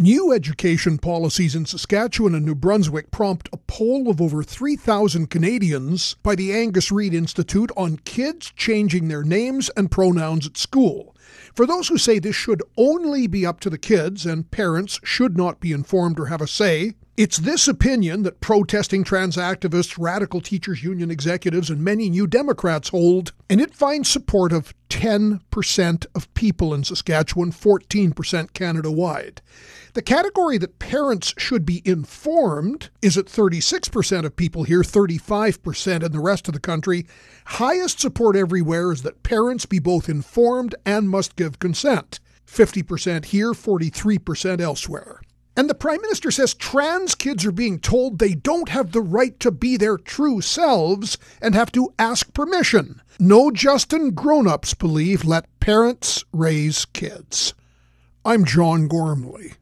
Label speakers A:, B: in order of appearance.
A: New education policies in Saskatchewan and New Brunswick prompt a poll of over 3,000 Canadians by the Angus Reid Institute on kids changing their names and pronouns at school. For those who say this should only be up to the kids and parents should not be informed or have a say, it's this opinion that protesting trans activists, radical teachers union executives, and many new Democrats hold, and it finds support of 10% of people in Saskatchewan, 14% Canada wide. The category that parents should be informed is at 36% of people here, 35% in the rest of the country. Highest support everywhere is that parents be both informed and must give consent. 50% here, 43% elsewhere. And the Prime Minister says trans kids are being told they don't have the right to be their true selves and have to ask permission. No Justin grown ups believe let parents raise kids. I'm John Gormley.